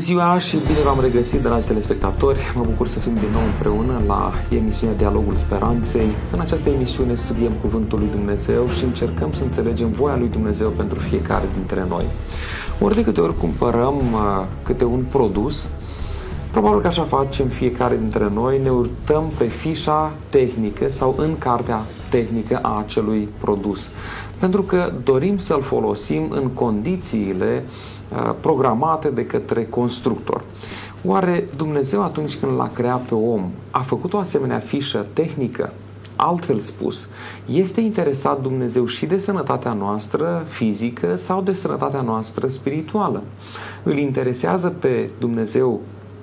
Bună ziua și bine v-am regăsit, dragi telespectatori. Mă bucur să fim din nou împreună la emisiunea Dialogul Speranței. În această emisiune studiem Cuvântul lui Dumnezeu și încercăm să înțelegem voia lui Dumnezeu pentru fiecare dintre noi. Ori de câte ori cumpărăm uh, câte un produs, Probabil că așa facem fiecare dintre noi, ne urtăm pe fișa tehnică sau în cartea tehnică a acelui produs. Pentru că dorim să-l folosim în condițiile uh, programate de către constructor. Oare Dumnezeu atunci când l-a creat pe om a făcut o asemenea fișă tehnică? Altfel spus, este interesat Dumnezeu și de sănătatea noastră fizică sau de sănătatea noastră spirituală? Îl interesează pe Dumnezeu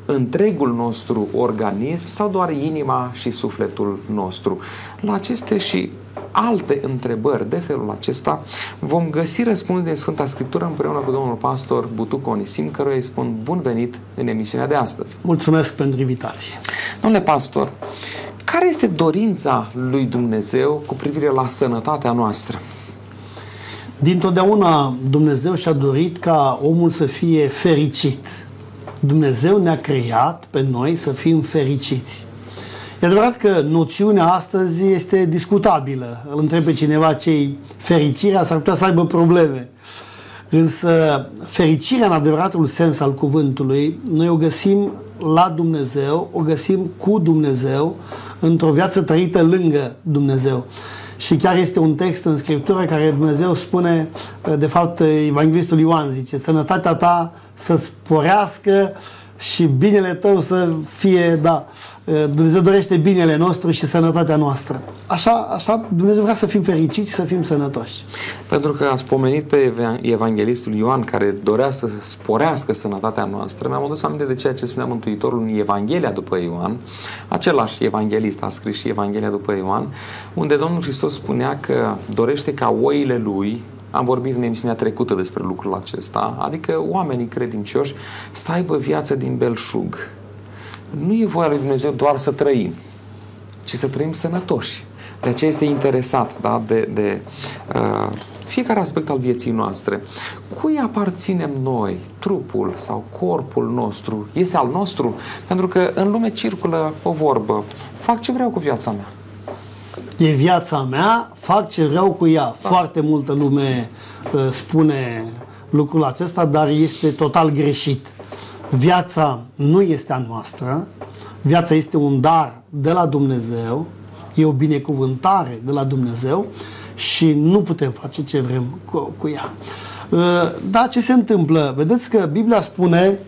întregul nostru organism sau doar inima și sufletul nostru? La aceste și alte întrebări de felul acesta vom găsi răspuns din Sfânta Scriptură împreună cu domnul pastor Butuc Onisim, căruia îi spun bun venit în emisiunea de astăzi. Mulțumesc pentru invitație. Domnule pastor, care este dorința lui Dumnezeu cu privire la sănătatea noastră? Dintotdeauna Dumnezeu și-a dorit ca omul să fie fericit Dumnezeu ne-a creat pe noi să fim fericiți. E adevărat că noțiunea astăzi este discutabilă. Îl întreb pe cineva ce fericirea, s-ar putea să aibă probleme. Însă fericirea în adevăratul sens al cuvântului, noi o găsim la Dumnezeu, o găsim cu Dumnezeu, într-o viață trăită lângă Dumnezeu. Și chiar este un text în Scriptură care Dumnezeu spune, de fapt, Evanghelistul Ioan zice, sănătatea ta să sporească și binele tău să fie, da, Dumnezeu dorește binele nostru și sănătatea noastră. Așa, așa Dumnezeu vrea să fim fericiți și să fim sănătoși. Pentru că ați pomenit pe Evanghelistul Ioan care dorea să sporească sănătatea noastră, mi-am adus aminte de ceea ce spunea Mântuitorul în Evanghelia după Ioan. Același evanghelist a scris și Evanghelia după Ioan, unde Domnul Hristos spunea că dorește ca oile lui am vorbit în emisiunea trecută despre lucrul acesta, adică oamenii credincioși să aibă viață din belșug. Nu e voia lui Dumnezeu doar să trăim, ci să trăim sănătoși. De aceea este interesat da, de, de uh, fiecare aspect al vieții noastre. Cui aparținem noi? Trupul sau corpul nostru? Este al nostru? Pentru că în lume circulă o vorbă. Fac ce vreau cu viața mea e viața mea, fac ce vreau cu ea. Foarte multă lume uh, spune lucrul acesta, dar este total greșit. Viața nu este a noastră, viața este un dar de la Dumnezeu, e o binecuvântare de la Dumnezeu și nu putem face ce vrem cu, cu ea. Uh, da, ce se întâmplă? Vedeți că Biblia spune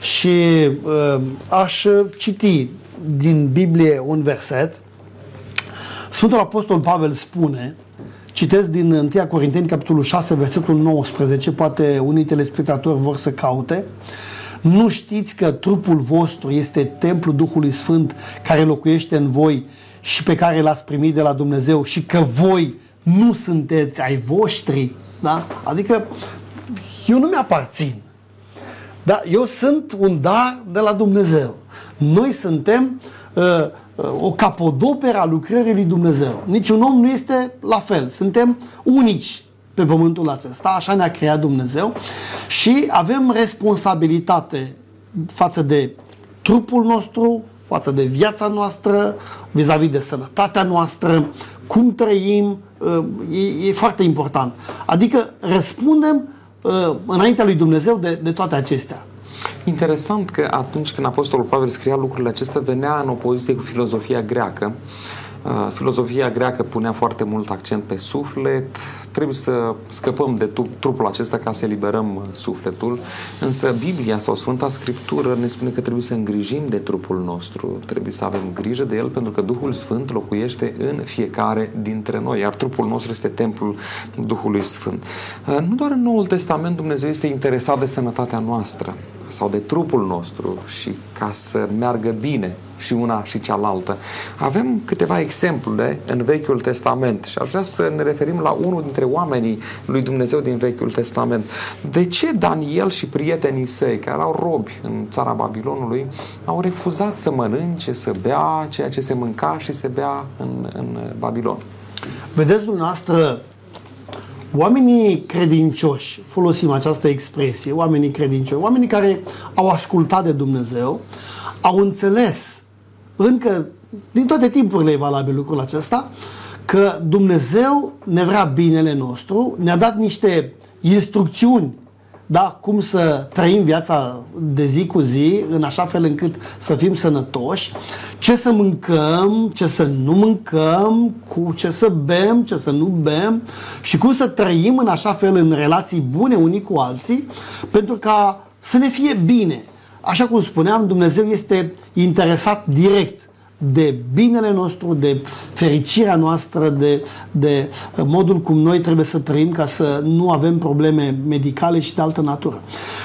și uh, aș citi din Biblie un verset Sfântul Apostol Pavel spune, citesc din 1 Corinteni, capitolul 6, versetul 19, poate unii telespectatori vor să caute, nu știți că trupul vostru este templul Duhului Sfânt care locuiește în voi și pe care l-ați primit de la Dumnezeu și că voi nu sunteți ai voștri, da? Adică eu nu mi-aparțin. Da? Eu sunt un dar de la Dumnezeu. Noi suntem uh, o capodoperă a lucrării lui Dumnezeu. Niciun om nu este la fel. Suntem unici pe pământul acesta, așa ne-a creat Dumnezeu și avem responsabilitate față de trupul nostru, față de viața noastră, vis-a-vis de sănătatea noastră, cum trăim, e, e foarte important. Adică răspundem înaintea lui Dumnezeu de, de toate acestea. Interesant că atunci când Apostolul Pavel scria lucrurile acestea, venea în opoziție cu filozofia greacă. Uh, filozofia greacă punea foarte mult accent pe suflet, trebuie să scăpăm de trupul acesta ca să eliberăm uh, sufletul, însă Biblia sau Sfânta Scriptură ne spune că trebuie să îngrijim de trupul nostru, trebuie să avem grijă de el pentru că Duhul Sfânt locuiește în fiecare dintre noi, iar trupul nostru este templul Duhului Sfânt. Uh, nu doar în Noul Testament Dumnezeu este interesat de sănătatea noastră, sau de trupul nostru și ca să meargă bine și una și cealaltă. Avem câteva exemple în Vechiul Testament și aș vrea să ne referim la unul dintre oamenii lui Dumnezeu din Vechiul Testament. De ce Daniel și prietenii săi, care erau robi în țara Babilonului, au refuzat să mănânce, să bea ceea ce se mânca și se bea în, în Babilon? Vedeți dumneavoastră, oamenii credincioși, folosim această expresie, oamenii credincioși, oamenii care au ascultat de Dumnezeu, au înțeles încă din toate timpurile e valabil lucrul acesta, că Dumnezeu ne vrea binele nostru, ne-a dat niște instrucțiuni da, cum să trăim viața de zi cu zi, în așa fel încât să fim sănătoși, ce să mâncăm, ce să nu mâncăm, cu ce să bem, ce să nu bem și cum să trăim în așa fel în relații bune unii cu alții, pentru ca să ne fie bine. Așa cum spuneam, Dumnezeu este interesat direct de binele nostru, de fericirea noastră, de, de modul cum noi trebuie să trăim ca să nu avem probleme medicale și de altă natură.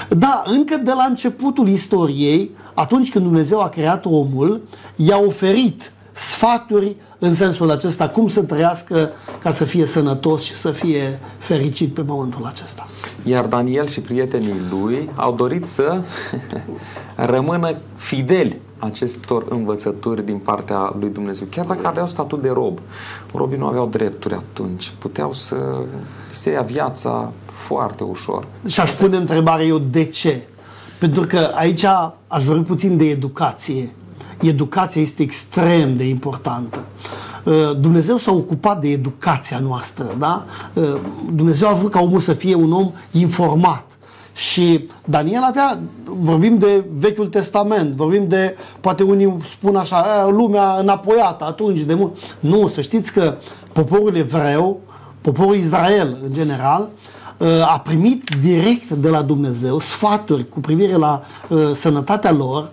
Da, încă de la începutul istoriei, atunci când Dumnezeu a creat omul, i-a oferit sfaturi în sensul acesta, cum să trăiască ca să fie sănătos și să fie fericit pe momentul acesta. Iar Daniel și prietenii lui au dorit să rămână fideli acestor învățături din partea lui Dumnezeu. Chiar dacă aveau statut de rob, robii nu aveau drepturi atunci, puteau să se ia viața foarte ușor. Și aș pune întrebarea eu de ce? Pentru că aici aș vorbi puțin de educație. Educația este extrem de importantă. Uh, Dumnezeu s-a ocupat de educația noastră, da? Uh, Dumnezeu a vrut ca omul să fie un om informat și Daniel avea, vorbim de Vechiul Testament, vorbim de, poate unii spun așa, lumea înapoiată atunci de mult. Nu, să știți că poporul evreu, poporul Israel în general, a primit direct de la Dumnezeu sfaturi cu privire la sănătatea lor,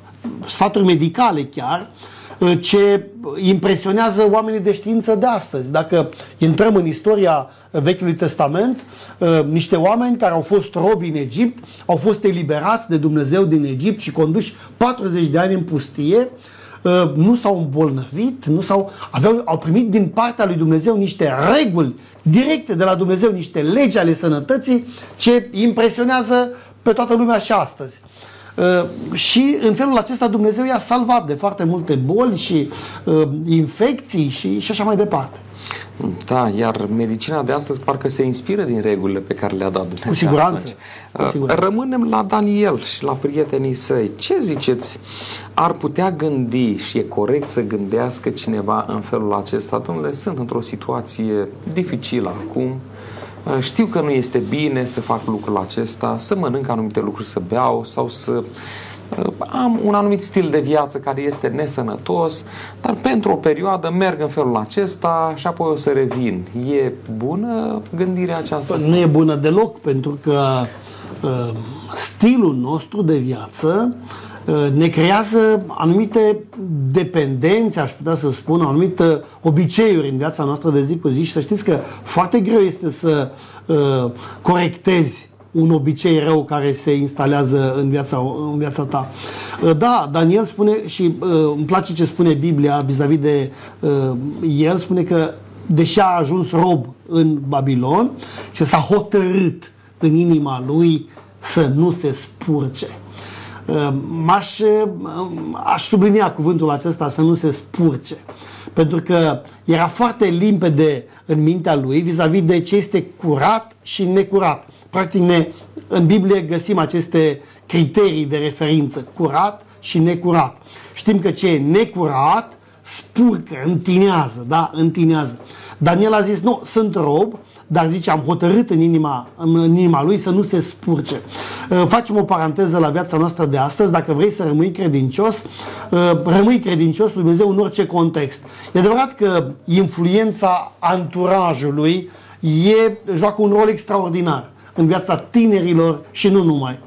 sfaturi medicale chiar, Uh, ce impresionează oamenii de știință de astăzi. Dacă intrăm în istoria Vechiului Testament, uh, niște oameni care au fost robi în Egipt, au fost eliberați de Dumnezeu din Egipt și conduși 40 de ani în pustie, uh, nu s-au îmbolnăvit, nu s-au, aveau, au primit din partea lui Dumnezeu niște reguli directe de la Dumnezeu, niște legi ale sănătății ce impresionează pe toată lumea și astăzi. Uh, și în felul acesta Dumnezeu i-a salvat de foarte multe boli și uh, infecții și, și așa mai departe. Da, iar medicina de astăzi parcă se inspiră din regulile pe care le-a dat Dumnezeu. Cu siguranță. Cu uh, siguranță. Rămânem la Daniel și la prietenii săi. Ce ziceți? Ar putea gândi și e corect să gândească cineva în felul acesta? Domnule, sunt într-o situație dificilă acum, Uh, știu că nu este bine să fac lucrul acesta, să mănânc anumite lucruri, să beau sau să uh, am un anumit stil de viață care este nesănătos, dar pentru o perioadă merg în felul acesta și apoi o să revin. E bună gândirea aceasta? Nu e bună deloc, pentru că uh, stilul nostru de viață Uh, ne creează anumite dependențe, aș putea să spun, anumite obiceiuri în viața noastră de zi cu zi și să știți că foarte greu este să uh, corectezi un obicei rău care se instalează în viața, în viața ta. Uh, da, Daniel spune și uh, îmi place ce spune Biblia vis-a-vis de uh, el, spune că deși a ajuns rob în Babilon, ce s-a hotărât în inima lui să nu se spurce. M-aș, aș sublinia cuvântul acesta să nu se spurce. Pentru că era foarte limpede în mintea lui vis-a-vis de ce este curat și necurat. Practic, ne, în Biblie găsim aceste criterii de referință, curat și necurat. Știm că ce e necurat spurcă, întinează, da? Întinează. Daniel a zis, nu, sunt rob, dar zice, am hotărât în inima, în inima lui să nu se spurce. Uh, facem o paranteză la viața noastră de astăzi, dacă vrei să rămâi credincios, uh, rămâi credincios lui Dumnezeu în orice context. E adevărat că influența anturajului e, joacă un rol extraordinar în viața tinerilor și nu numai.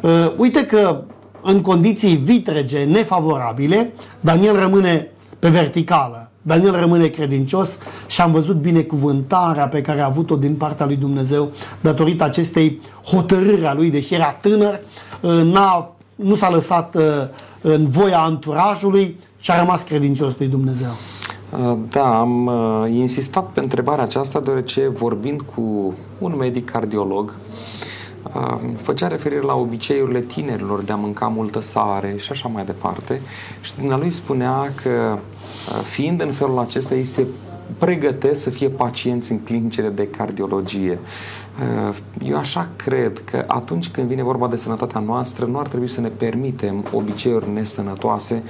Uh, uite că în condiții vitrege, nefavorabile, Daniel rămâne pe verticală. Daniel rămâne credincios și am văzut binecuvântarea pe care a avut-o din partea lui Dumnezeu datorită acestei hotărâri a lui, deși era tânăr, n-a, nu s-a lăsat uh, în voia anturajului și a rămas credincios lui Dumnezeu. Uh, da, am uh, insistat pe întrebarea aceasta deoarece vorbind cu un medic cardiolog, făcea referire la obiceiurile tinerilor de a mânca multă sare și așa mai departe și dumnealui spunea că fiind în felul acesta este pregătesc să fie pacienți în clinicile de cardiologie. Uh, eu așa cred că atunci când vine vorba de sănătatea noastră, nu ar trebui să ne permitem obiceiuri nesănătoase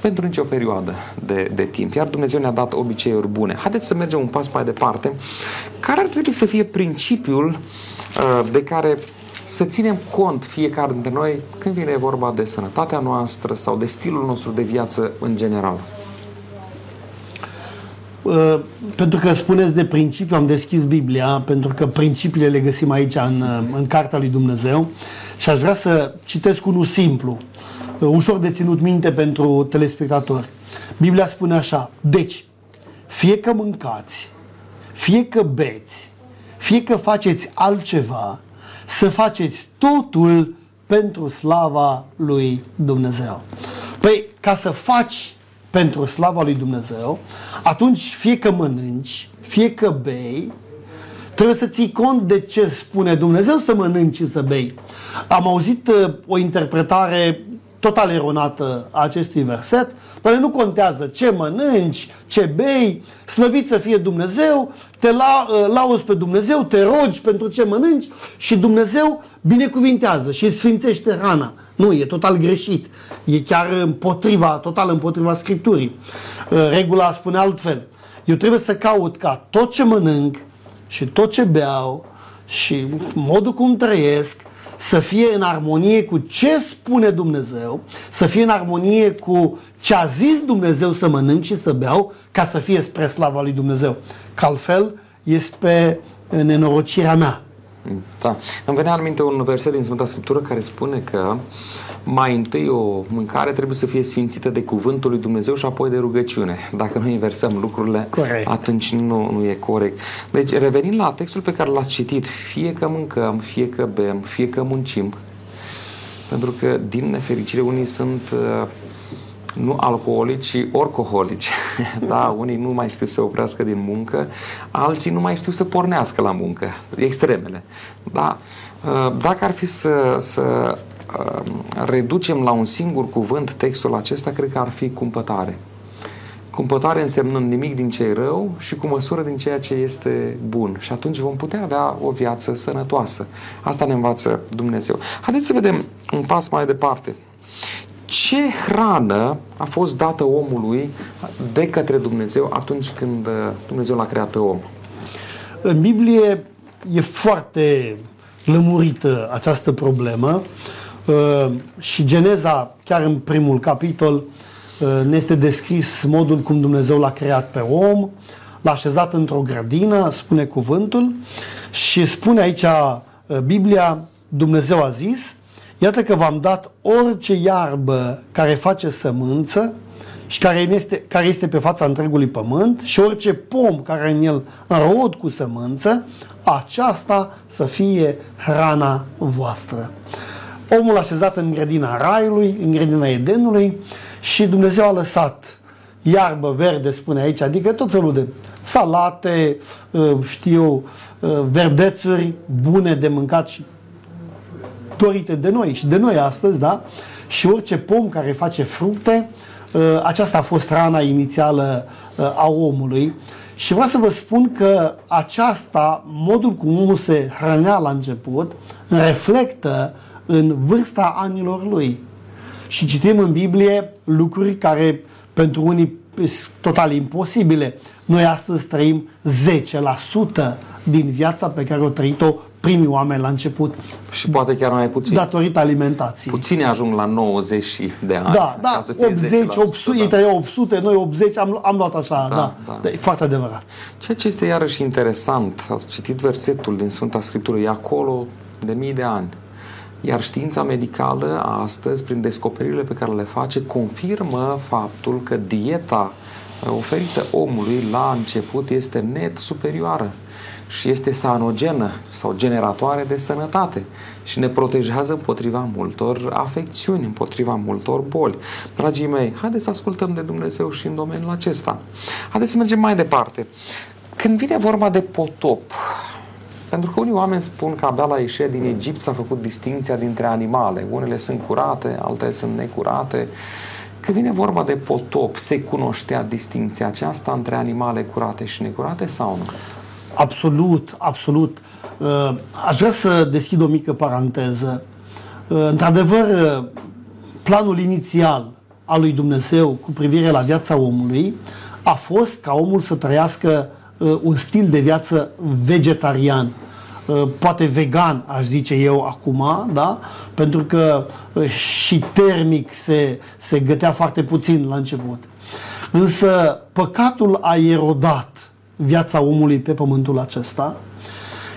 pentru nicio perioadă de, de timp. Iar Dumnezeu ne-a dat obiceiuri bune. Haideți să mergem un pas mai departe. Care ar trebui să fie principiul uh, de care să ținem cont fiecare dintre noi când vine vorba de sănătatea noastră sau de stilul nostru de viață în general? Uh, pentru că spuneți de principiu, am deschis Biblia, pentru că principiile le găsim aici în, uh, în Cartea lui Dumnezeu și aș vrea să citesc unul simplu, uh, ușor de ținut minte pentru telespectatori. Biblia spune așa, deci, fie că mâncați, fie că beți, fie că faceți altceva, să faceți totul pentru slava lui Dumnezeu. Păi, ca să faci pentru slava lui Dumnezeu, atunci fie că mănânci, fie că bei, trebuie să ții cont de ce spune Dumnezeu să mănânci și să bei. Am auzit uh, o interpretare total eronată a acestui verset, dar nu contează ce mănânci, ce bei, slăvit să fie Dumnezeu, te la, uh, lauzi pe Dumnezeu, te rogi pentru ce mănânci și Dumnezeu binecuvintează și sfințește rana. Nu, e total greșit. E chiar împotriva, total împotriva Scripturii. Uh, regula spune altfel. Eu trebuie să caut ca tot ce mănânc și tot ce beau și modul cum trăiesc să fie în armonie cu ce spune Dumnezeu, să fie în armonie cu ce a zis Dumnezeu să mănânc și să beau, ca să fie spre slava lui Dumnezeu. Că altfel este nenorocirea mea. Da. Îmi venea în minte un verset din Sfânta Scriptură care spune că mai întâi o mâncare trebuie să fie sfințită de cuvântul lui Dumnezeu și apoi de rugăciune. Dacă nu inversăm lucrurile, corect. atunci nu, nu e corect. Deci, revenind la textul pe care l-ați citit, fie că mâncăm, fie că bem, fie că muncim, pentru că, din nefericire, unii sunt uh, nu alcoolici, ci orcoholici. da, unii nu mai știu să se oprească din muncă, alții nu mai știu să pornească la muncă. Extremele. Da? Uh, dacă ar fi să, să uh, reducem la un singur cuvânt textul acesta, cred că ar fi cumpătare. Cumpătare însemnând nimic din ce e rău și cu măsură din ceea ce este bun. Și atunci vom putea avea o viață sănătoasă. Asta ne învață Dumnezeu. Haideți să vedem un pas mai departe ce hrană a fost dată omului de către Dumnezeu atunci când uh, Dumnezeu l-a creat pe om? În Biblie e foarte lămurită această problemă uh, și Geneza, chiar în primul capitol, uh, ne este descris modul cum Dumnezeu l-a creat pe om, l-a așezat într-o grădină, spune cuvântul, și spune aici Biblia, Dumnezeu a zis, Iată că v-am dat orice iarbă care face sămânță și care este, care este pe fața întregului pământ și orice pom care în el rod cu sămânță, aceasta să fie hrana voastră. Omul așezat în grădina Raiului, în grădina Edenului și Dumnezeu a lăsat iarbă verde, spune aici, adică tot felul de salate, ă, știu, ă, verdețuri bune de mâncat și dorite de noi și de noi astăzi, da? Și orice pom care face fructe, ă, aceasta a fost rana inițială ă, a omului. Și vreau să vă spun că aceasta, modul cum omul se hrănea la început, reflectă în vârsta anilor lui. Și citim în Biblie lucruri care pentru unii sunt total imposibile. Noi astăzi trăim 10% din viața pe care o trăit-o primii oameni la început. Și poate chiar mai puțin. Datorită alimentației. Puține ajung la 90 de ani. Da, da, 80, 800, da. ei trăiau 800, noi 80, am, am luat așa, da, da, da. da. E foarte adevărat. Ceea ce este iarăși interesant, ați citit versetul din Sfânta Scriptură, e acolo de mii de ani. Iar știința medicală astăzi, prin descoperirile pe care le face, confirmă faptul că dieta oferită omului la început este net superioară și este sanogenă sau generatoare de sănătate și ne protejează împotriva multor afecțiuni, împotriva multor boli. Dragii mei, haideți să ascultăm de Dumnezeu și în domeniul acesta. Haideți să mergem mai departe. Când vine vorba de potop, pentru că unii oameni spun că abia la ieșire din Egipt s-a făcut distinția dintre animale. Unele sunt curate, altele sunt necurate. Când vine vorba de potop, se cunoștea distinția aceasta între animale curate și necurate sau nu? Absolut, absolut. Uh, aș vrea să deschid o mică paranteză. Uh, într-adevăr, uh, planul inițial al lui Dumnezeu cu privire la viața omului a fost ca omul să trăiască un stil de viață vegetarian poate vegan, aș zice eu acum, da? pentru că și termic se, se gătea foarte puțin la început. Însă păcatul a erodat viața omului pe pământul acesta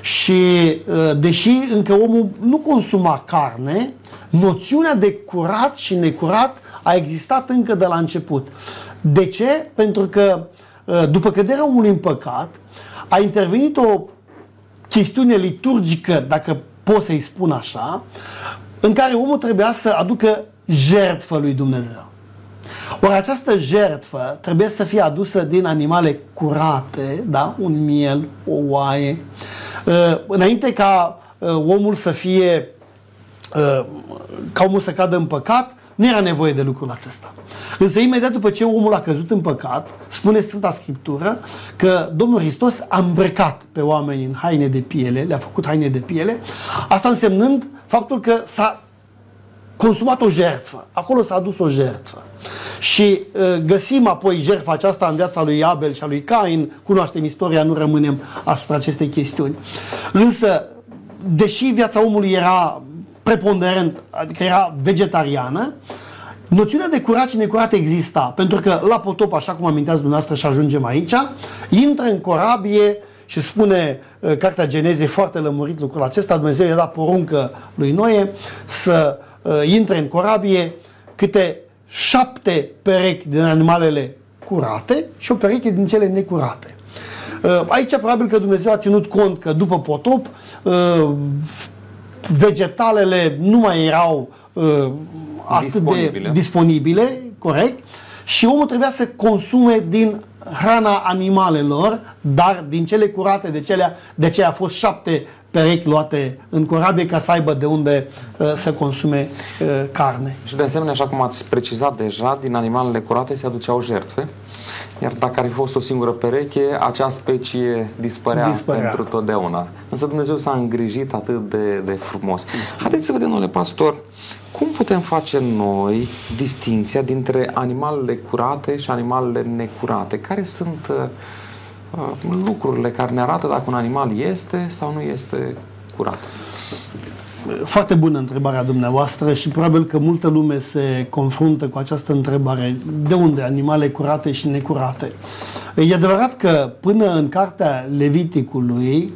și uh, deși încă omul nu consuma carne, noțiunea de curat și necurat a existat încă de la început. De ce? Pentru că uh, după căderea omului în păcat, a intervenit o chestiune liturgică, dacă pot să-i spun așa, în care omul trebuia să aducă jertfă lui Dumnezeu. Ori această jertfă trebuie să fie adusă din animale curate, da? un miel, o oaie, uh, înainte ca uh, omul să fie, uh, ca omul să cadă în păcat, nu era nevoie de lucrul acesta. Însă imediat după ce omul a căzut în păcat, spune Sfânta Scriptură că Domnul Hristos a îmbrăcat pe oameni în haine de piele, le-a făcut haine de piele, asta însemnând faptul că s-a consumat o jertfă. Acolo s-a adus o jertfă. Și uh, găsim apoi jertfa aceasta în viața lui Abel și a lui Cain, cunoaștem istoria, nu rămânem asupra acestei chestiuni. Însă, deși viața omului era preponderent, adică era vegetariană, noțiunea de curat și necurat exista. Pentru că la potop, așa cum aminteați dumneavoastră și ajungem aici, intră în corabie și spune uh, Cartea Genezei foarte lămurit lucrul acesta, Dumnezeu i-a dat poruncă lui Noe să uh, intre în corabie câte șapte perechi din animalele curate și o pereche din cele necurate. Uh, aici probabil că Dumnezeu a ținut cont că după potop uh, vegetalele nu mai erau uh, atât disponibile. de disponibile, corect, și omul trebuia să consume din hrana animalelor, dar din cele curate, de cele, de ce a fost șapte perechi luate în corabie ca să aibă de unde uh, să consume uh, carne. Și de asemenea, așa cum ați precizat deja, din animalele curate se aduceau jertfe, iar dacă ar fi fost o singură pereche, acea specie dispărea, dispărea. pentru totdeauna. Însă Dumnezeu s-a îngrijit atât de, de frumos. Haideți să vedem, domnule pastor, cum putem face noi distinția dintre animalele curate și animalele necurate? Care sunt uh, uh, lucrurile care ne arată dacă un animal este sau nu este curat? Foarte bună întrebarea dumneavoastră și probabil că multă lume se confruntă cu această întrebare. De unde animale curate și necurate? E adevărat că până în cartea Leviticului,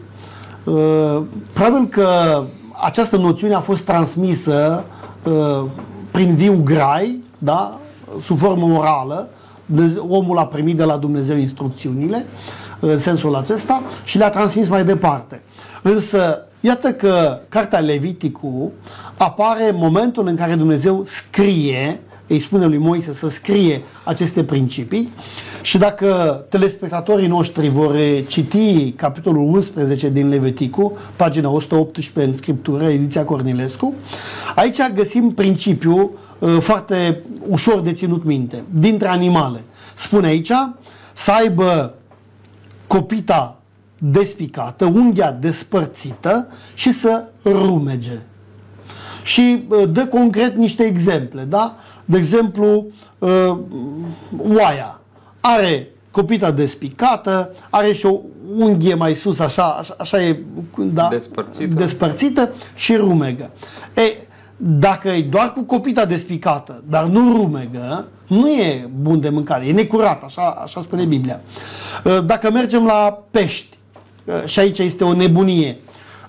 uh, probabil că această noțiune a fost transmisă Uh, prin viu grai, da? sub formă orală, omul a primit de la Dumnezeu instrucțiunile uh, în sensul acesta și le-a transmis mai departe. Însă, iată că Cartea Leviticu apare momentul în care Dumnezeu scrie, îi spune lui Moise să scrie aceste principii și dacă telespectatorii noștri vor citi capitolul 11 din Leviticu, pagina 118 în scriptură, ediția Cornilescu, aici găsim principiul uh, foarte ușor de ținut minte. Dintre animale, spune aici, să aibă copita despicată, unghia despărțită și să rumege. Și uh, dă concret niște exemple, da? De exemplu, uh, oaia are copita despicată, are și o unghie mai sus, așa, așa, așa e da, despărțită. despărțită și rumegă. E, dacă e doar cu copita despicată, dar nu rumegă, nu e bun de mâncare, e necurat, așa, așa spune Biblia. Dacă mergem la pești, și aici este o nebunie,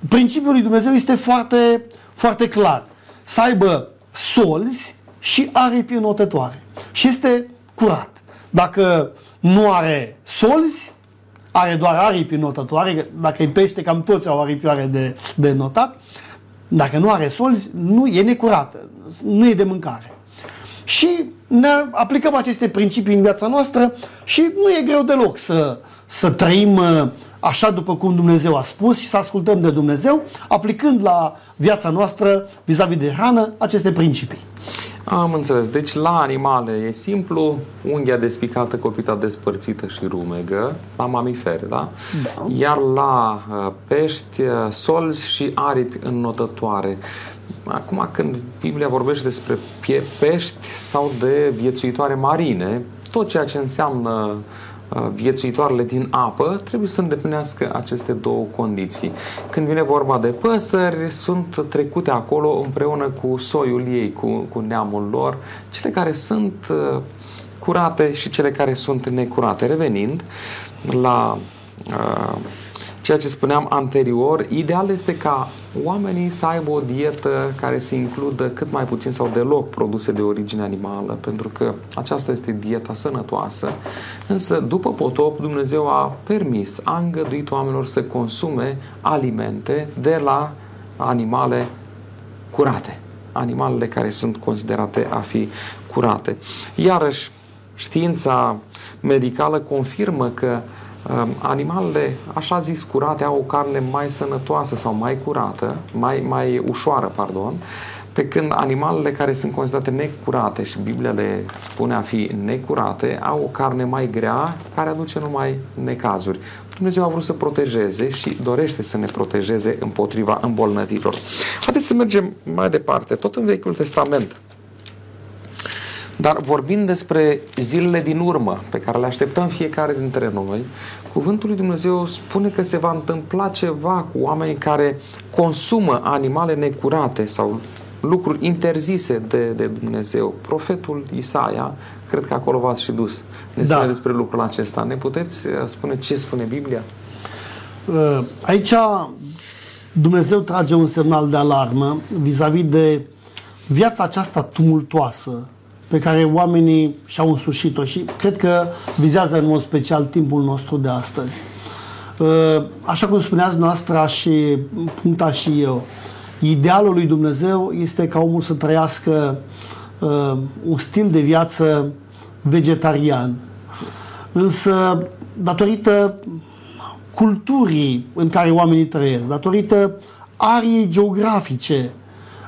principiul lui Dumnezeu este foarte, foarte clar. Să aibă solzi și aripi înotătoare. Și este curat. Dacă nu are solzi, are doar aripi notătoare, dacă îi pește, cam toți au aripioare de, de notat, dacă nu are solzi, nu e necurată, nu e de mâncare. Și ne aplicăm aceste principii în viața noastră și nu e greu deloc să, să trăim uh, așa după cum Dumnezeu a spus și să ascultăm de Dumnezeu, aplicând la viața noastră vis-a-vis de hrană aceste principii. Am înțeles. Deci la animale e simplu, unghia despicată, copita despărțită și rumegă, la mamifere, da? da. Iar la uh, pești, uh, solzi și aripi înnotătoare. Acum când Biblia vorbește despre pești sau de viețuitoare marine, tot ceea ce înseamnă uh, viețuitoarele din apă trebuie să îndeplinească aceste două condiții. Când vine vorba de păsări, sunt trecute acolo împreună cu soiul ei, cu, cu neamul lor, cele care sunt uh, curate și cele care sunt necurate. Revenind la uh, ceea ce spuneam anterior, ideal este ca oamenii să aibă o dietă care să includă cât mai puțin sau deloc produse de origine animală, pentru că aceasta este dieta sănătoasă. Însă, după potop, Dumnezeu a permis, a îngăduit oamenilor să consume alimente de la animale curate, animalele care sunt considerate a fi curate. Iarăși, știința medicală confirmă că uh, animalele, așa zis, curate au o carne mai sănătoasă sau mai curată, mai, mai ușoară, pardon, pe când animalele care sunt considerate necurate și Biblia le spune a fi necurate, au o carne mai grea care aduce numai necazuri. Dumnezeu a vrut să protejeze și dorește să ne protejeze împotriva îmbolnăvirilor. Haideți să mergem mai departe, tot în Vechiul Testament. Dar vorbind despre zilele din urmă, pe care le așteptăm fiecare dintre noi, Cuvântul lui Dumnezeu spune că se va întâmpla ceva cu oamenii care consumă animale necurate sau lucruri interzise de, de Dumnezeu. Profetul Isaia, cred că acolo v-ați și dus, ne da. spune despre lucrul acesta. Ne puteți uh, spune ce spune Biblia? Uh, aici Dumnezeu trage un semnal de alarmă vis-a-vis de viața aceasta tumultoasă pe care oamenii și-au însușit-o și cred că vizează în mod special timpul nostru de astăzi. Uh, așa cum spuneați noastră și puncta și eu, idealul lui Dumnezeu este ca omul să trăiască uh, un stil de viață vegetarian. Însă, datorită culturii în care oamenii trăiesc, datorită ariei geografice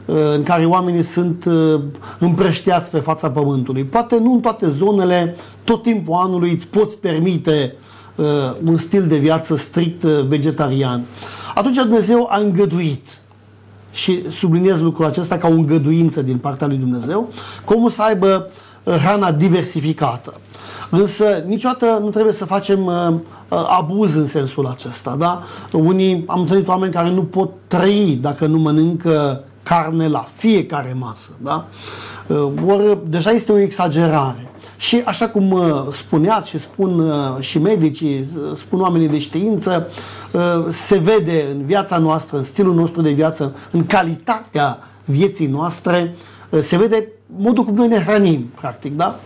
în care oamenii sunt uh, împrășteați pe fața pământului. Poate nu în toate zonele, tot timpul anului îți poți permite uh, un stil de viață strict uh, vegetarian. Atunci Dumnezeu a îngăduit și subliniez lucrul acesta ca o îngăduință din partea lui Dumnezeu, cum să aibă hrana diversificată. Însă niciodată nu trebuie să facem uh, abuz în sensul acesta. Da? Unii, am întâlnit oameni care nu pot trăi dacă nu mănâncă carne la fiecare masă. Da? Uh, Ori deja este o exagerare. Și așa cum uh, spuneați și spun uh, și medicii, spun oamenii de știință, se vede în viața noastră, în stilul nostru de viață, în calitatea vieții noastre, se vede modul cum noi ne hrănim, practic, da?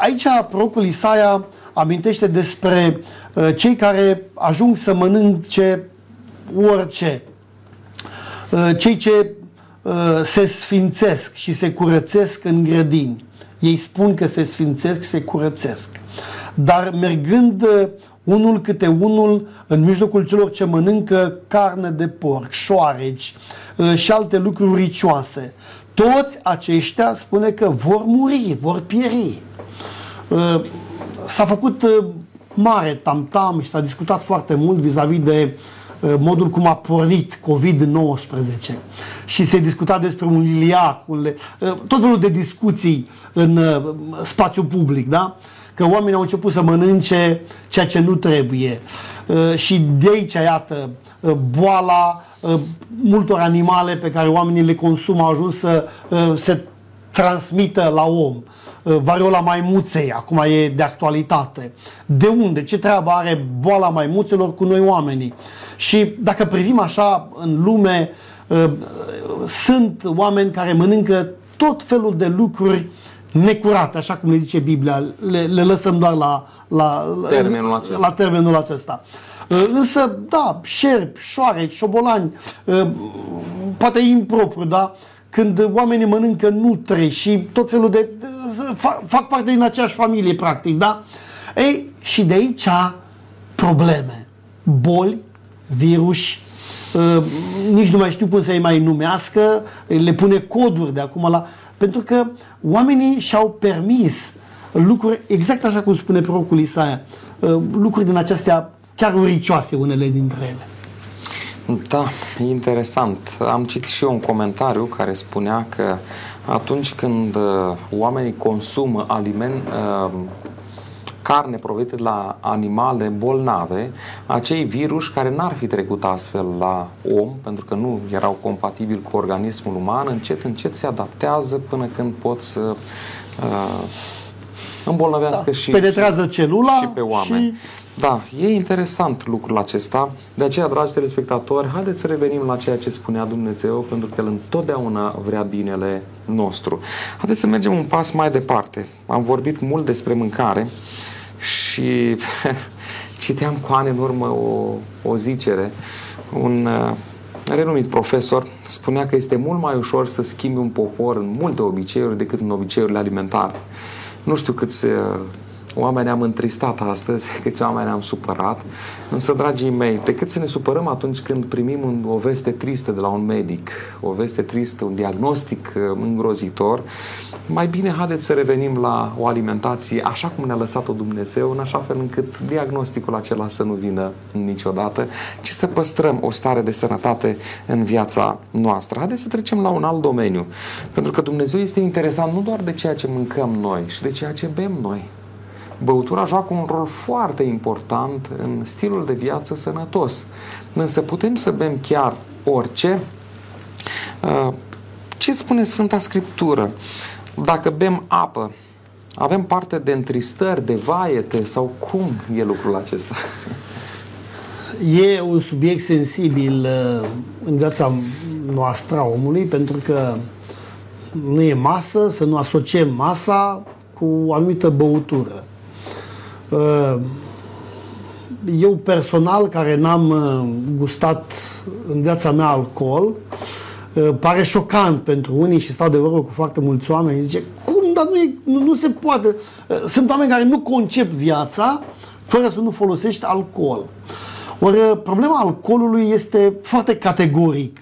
Aici prorocul Isaia amintește despre cei care ajung să mănânce orice, Uh, cei ce uh, se sfințesc și se curățesc în grădini. Ei spun că se sfințesc, se curățesc. Dar mergând uh, unul câte unul în mijlocul celor ce mănâncă carne de porc, șoareci și alte lucruri ricioase, toți aceștia spune că vor muri, vor pieri. S-a făcut mare tamtam și s-a discutat foarte mult vis-a-vis -vis de Uh, modul cum a pornit COVID-19 și se discuta despre un iliac, un le... Uh, tot felul de discuții în uh, spațiu public, da? Că oamenii au început să mănânce ceea ce nu trebuie. Și de aici, iată, boala multor animale pe care oamenii le consumă au ajuns să se transmită la om. Variola maimuței, acum e de actualitate. De unde? Ce treabă are boala maimuțelor cu noi oamenii? Și dacă privim așa în lume, uh, sunt oameni care mănâncă tot felul de lucruri necurate, așa cum le zice Biblia, le, le lăsăm doar la, la, termenul acesta. la termenul acesta. Uh, însă, da, șerpi, șoareci, șobolani, uh, poate impropriu, da? Când oamenii mănâncă nutre și tot felul de... fac, fac parte din aceeași familie, practic, da? Ei, și de aici probleme, boli, virus, uh, nici nu mai știu cum să-i mai numească, le pune coduri de acum la... Pentru că oamenii și-au permis lucruri, exact așa cum spune prorocul Isaia, uh, lucruri din acestea chiar uricioase unele dintre ele. Da, interesant. Am citit și eu un comentariu care spunea că atunci când uh, oamenii consumă aliment, uh, carne provenită de la animale bolnave, acei virus care n-ar fi trecut astfel la om, pentru că nu erau compatibili cu organismul uman, încet, încet se adaptează până când pot să uh, îmbolnăvească da, și, penetrează celula și pe oameni. Și... Da, e interesant lucrul acesta. De aceea, dragi telespectatori, haideți să revenim la ceea ce spunea Dumnezeu, pentru că El întotdeauna vrea binele nostru. Haideți să mergem un pas mai departe. Am vorbit mult despre mâncare și citeam cu ani în urmă o, o zicere. Un uh, renumit profesor spunea că este mult mai ușor să schimbi un popor în multe obiceiuri decât în obiceiurile alimentare. Nu știu câți uh, oameni am întristat astăzi, câți oameni am supărat, însă, dragii mei, decât să ne supărăm atunci când primim un, o veste tristă de la un medic, o veste tristă, un diagnostic uh, îngrozitor, mai bine haideți să revenim la o alimentație așa cum ne-a lăsat-o Dumnezeu, în așa fel încât diagnosticul acela să nu vină niciodată, ci să păstrăm o stare de sănătate în viața noastră. Haideți să trecem la un alt domeniu, pentru că Dumnezeu este interesant nu doar de ceea ce mâncăm noi și de ceea ce bem noi, Băutura joacă un rol foarte important în stilul de viață sănătos. Însă putem să bem chiar orice. Uh, ce spune Sfânta Scriptură? Dacă bem apă, avem parte de întristări, de vaiete sau cum e lucrul acesta? E un subiect sensibil uh, în viața noastră a omului pentru că nu e masă, să nu asociem masa cu o anumită băutură. Uh, eu personal, care n-am uh, gustat în viața mea alcool, uh, pare șocant pentru unii și stau de vorbă cu foarte mulți oameni. Zice, cum, dar nu, e, nu, nu se poate. Sunt oameni care nu concep viața fără să nu folosești alcool. Ori problema alcoolului este foarte categoric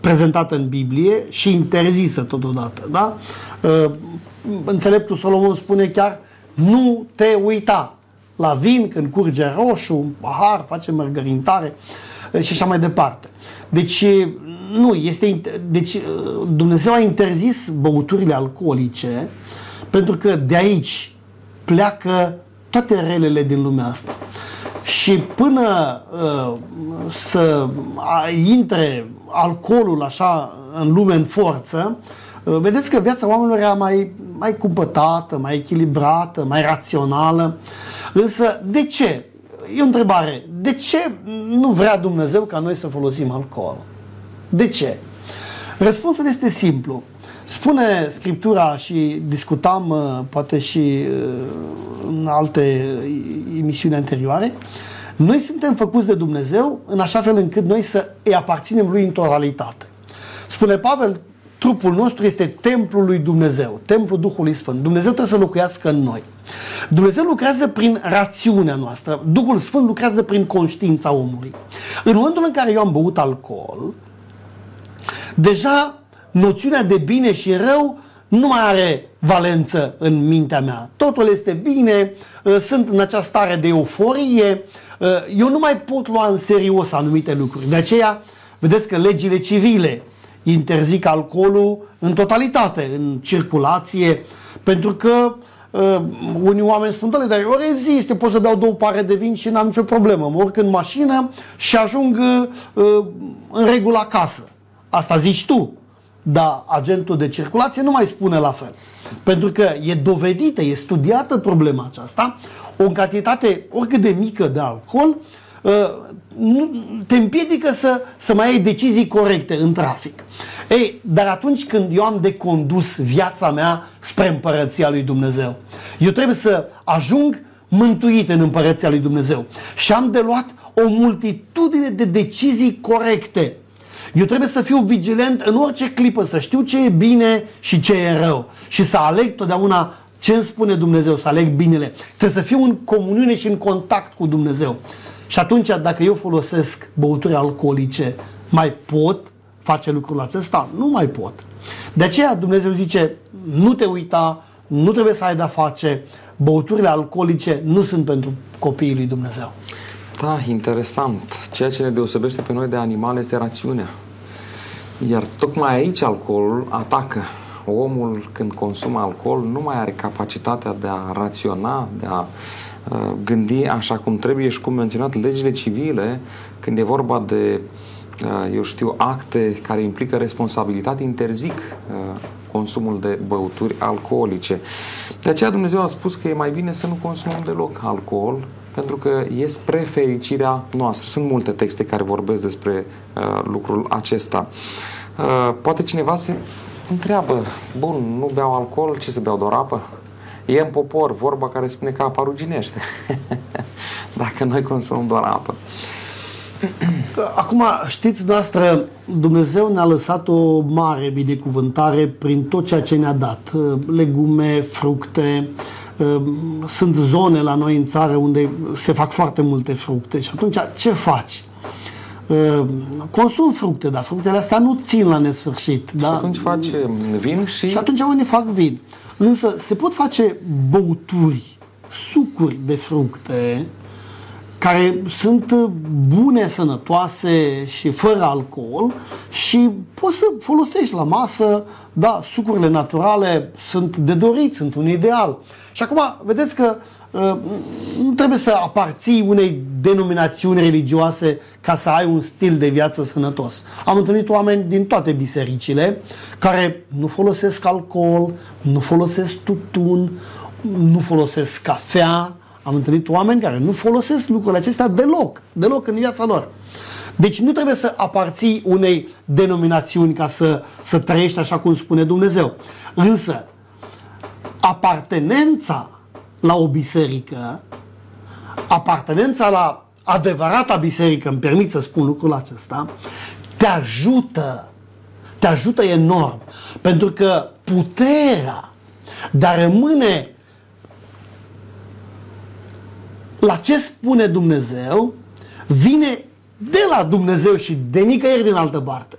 prezentată în Biblie și interzisă totodată. Da? Înțeleptul Solomon spune chiar nu te uita la vin când curge roșu, un pahar, face mărgărintare și așa mai departe. Deci, nu, este, deci Dumnezeu a interzis băuturile alcoolice pentru că de aici pleacă toate relele din lumea asta. Și până uh, să intre alcoolul așa în lume în forță, uh, vedeți că viața oamenilor era mai mai cumpătată, mai echilibrată, mai rațională. Însă, de ce? E o întrebare. De ce nu vrea Dumnezeu ca noi să folosim alcool? De ce? Răspunsul este simplu. Spune Scriptura și discutam uh, poate și uh, în alte emisiuni anterioare, noi suntem făcuți de Dumnezeu în așa fel încât noi să îi aparținem lui în totalitate. Spune Pavel, Trupul nostru este templul lui Dumnezeu, templul Duhului Sfânt. Dumnezeu trebuie să locuiască în noi. Dumnezeu lucrează prin rațiunea noastră. Duhul Sfânt lucrează prin conștiința omului. În momentul în care eu am băut alcool, deja noțiunea de bine și rău nu mai are valență în mintea mea. Totul este bine, uh, sunt în această stare de euforie, uh, eu nu mai pot lua în serios anumite lucruri. De aceea, vedeți că legile civile interzic alcoolul în totalitate, în circulație, pentru că uh, unii oameni spun, doamne, dar eu rezist, eu pot să beau două pare de vin și n-am nicio problemă. Mă urc în mașină și ajung uh, în regulă acasă. Asta zici tu. Dar agentul de circulație nu mai spune la fel. Pentru că e dovedită, e studiată problema aceasta, o cantitate oricât de mică de alcool uh, nu, te împiedică să, să mai ai decizii corecte în trafic. Ei, dar atunci când eu am de condus viața mea spre împărăția lui Dumnezeu, eu trebuie să ajung mântuit în împărăția lui Dumnezeu și am de luat o multitudine de decizii corecte. Eu trebuie să fiu vigilent în orice clipă, să știu ce e bine și ce e rău și să aleg totdeauna ce îmi spune Dumnezeu, să aleg binele. Trebuie să fiu în comuniune și în contact cu Dumnezeu. Și atunci, dacă eu folosesc băuturi alcoolice, mai pot face lucrul acesta? Nu mai pot. De aceea Dumnezeu zice, nu te uita, nu trebuie să ai de-a face, băuturile alcoolice nu sunt pentru copiii lui Dumnezeu. Da, interesant. Ceea ce ne deosebește pe noi de animale este rațiunea. Iar tocmai aici alcoolul atacă. Omul când consumă alcool nu mai are capacitatea de a raționa, de a uh, gândi așa cum trebuie și cum menționat legile civile, când e vorba de uh, eu știu, acte care implică responsabilitate, interzic uh, consumul de băuturi alcoolice. De aceea Dumnezeu a spus că e mai bine să nu consumăm deloc alcool, pentru că e spre fericirea noastră. Sunt multe texte care vorbesc despre uh, lucrul acesta. Uh, poate cineva se întreabă, bun, nu beau alcool, ce să beau, doar apă? E în popor vorba care spune că apa ruginește. Dacă noi consumăm doar apă. Acum, știți noastră, Dumnezeu ne-a lăsat o mare binecuvântare prin tot ceea ce ne-a dat. Legume, fructe, Ehm, sunt zone la noi în țară unde se fac foarte multe fructe și atunci ce faci? Ehm, consum fructe, dar fructele astea nu țin la nesfârșit. Și da? atunci faci vin și... Și atunci oamenii fac vin. Însă se pot face băuturi, sucuri de fructe care sunt bune, sănătoase și fără alcool și poți să folosești la masă, da, sucurile naturale sunt de dorit, sunt un ideal. Și acum, vedeți că uh, nu trebuie să aparții unei denominațiuni religioase ca să ai un stil de viață sănătos. Am întâlnit oameni din toate bisericile care nu folosesc alcool, nu folosesc tutun, nu folosesc cafea. Am întâlnit oameni care nu folosesc lucrurile acestea deloc, deloc în viața lor. Deci nu trebuie să aparții unei denominațiuni ca să, să trăiești așa cum spune Dumnezeu. Însă, apartenența la o biserică, apartenența la adevărata biserică, îmi permit să spun lucrul acesta, te ajută, te ajută enorm. Pentru că puterea de a rămâne la ce spune Dumnezeu vine de la Dumnezeu și de nicăieri din altă parte.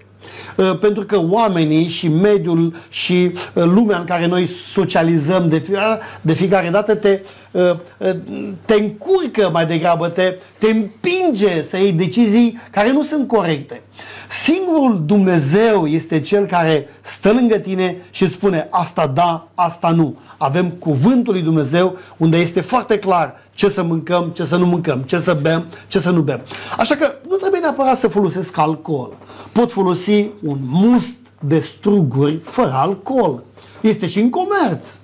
Uh, pentru că oamenii și mediul și uh, lumea în care noi socializăm de fiecare, de fiecare dată te, uh, te încurcă mai degrabă, te, te împinge să iei decizii care nu sunt corecte. Singurul Dumnezeu este cel care stă lângă tine și spune asta da, asta nu. Avem cuvântul lui Dumnezeu unde este foarte clar ce să mâncăm, ce să nu mâncăm, ce să bem, ce să nu bem. Așa că nu trebuie neapărat să folosesc alcool. Pot folosi un must de struguri fără alcool. Este și în comerț.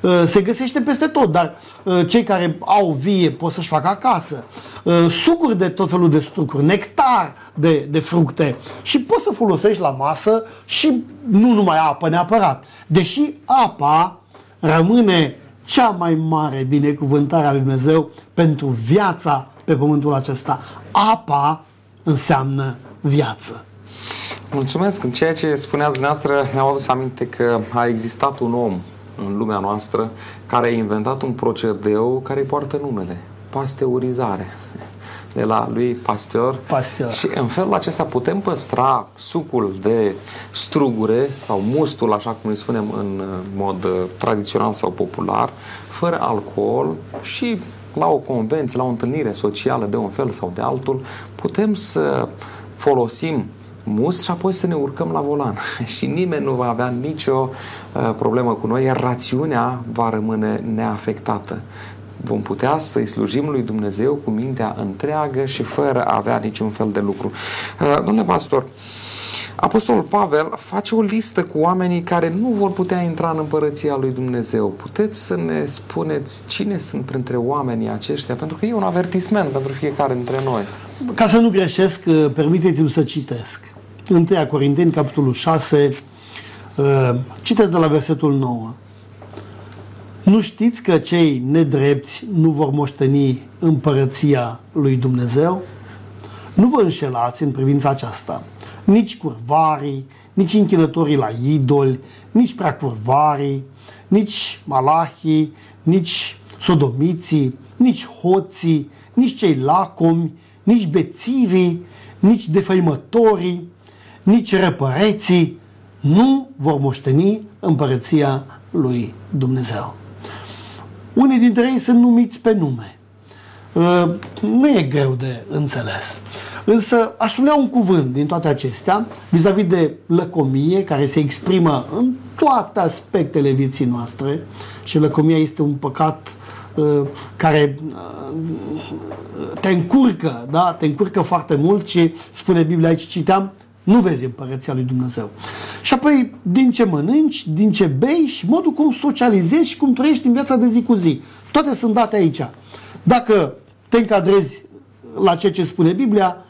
Uh, se găsește peste tot, dar uh, cei care au vie pot să-și facă acasă. Uh, sucuri de tot felul de struguri, nectar de, de fructe și poți să folosești la masă și nu numai apă neapărat. Deși apa rămâne cea mai mare binecuvântare a lui Dumnezeu pentru viața pe pământul acesta. Apa înseamnă viață. Mulțumesc. În ceea ce spuneați dumneavoastră, mi-am adus aminte că a existat un om în lumea noastră care a inventat un procedeu care îi poartă numele. Pasteurizare de la lui Pasteur. Pasteur. Și în felul acesta putem păstra sucul de strugure sau mustul, așa cum îi spunem în mod uh, tradițional sau popular, fără alcool și la o convenție, la o întâlnire socială de un fel sau de altul, putem să folosim mus și apoi să ne urcăm la volan. și nimeni nu va avea nicio uh, problemă cu noi, iar rațiunea va rămâne neafectată vom putea să-i slujim lui Dumnezeu cu mintea întreagă și fără a avea niciun fel de lucru. Uh, domnule pastor, Apostolul Pavel face o listă cu oamenii care nu vor putea intra în împărăția lui Dumnezeu. Puteți să ne spuneți cine sunt printre oamenii aceștia? Pentru că e un avertisment pentru fiecare dintre noi. Ca să nu greșesc, uh, permiteți-mi să citesc. 1 Corinteni, capitolul 6, uh, citesc de la versetul 9. Nu știți că cei nedrepti nu vor moșteni împărăția lui Dumnezeu? Nu vă înșelați în privința aceasta. Nici curvarii, nici închinătorii la idoli, nici preacurvarii, nici malahii, nici sodomiții, nici hoții, nici cei lacomi, nici bețivii, nici defăimătorii, nici răpăreții nu vor moșteni împărăția lui Dumnezeu. Unii dintre ei sunt numiți pe nume. Uh, nu e greu de înțeles. Însă aș spunea un cuvânt din toate acestea vis-a-vis de lăcomie care se exprimă în toate aspectele vieții noastre și lăcomia este un păcat uh, care uh, te încurcă, da? te încurcă foarte mult și spune Biblia aici, citeam, nu vezi împărăția lui Dumnezeu. Și apoi, din ce mănânci, din ce bei și modul cum socializezi și cum trăiești în viața de zi cu zi. Toate sunt date aici. Dacă te încadrezi la ceea ce spune Biblia,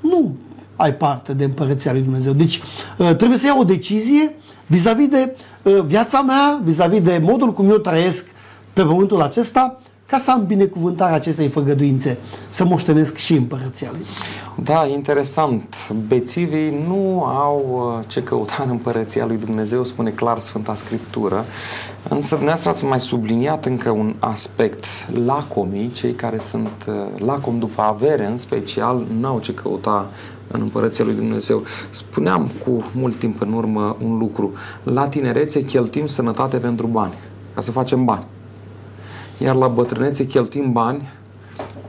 nu ai parte de împărăția lui Dumnezeu. Deci uh, trebuie să iau o decizie vis-a-vis de uh, viața mea, vis-a-vis de modul cum eu trăiesc pe pământul acesta, ca să am binecuvântarea acestei făgăduințe, să moștenesc și împărăția lui. Da, interesant. Bețivii nu au uh, ce căuta în împărăția lui Dumnezeu, spune clar Sfânta Scriptură. Însă dumneavoastră ați mai subliniat încă un aspect. Lacomii, cei care sunt uh, lacom după avere în special, n-au ce căuta în împărăția lui Dumnezeu. Spuneam cu mult timp în urmă un lucru. La tinerețe cheltim sănătate pentru bani, ca să facem bani. Iar la bătrânețe cheltim bani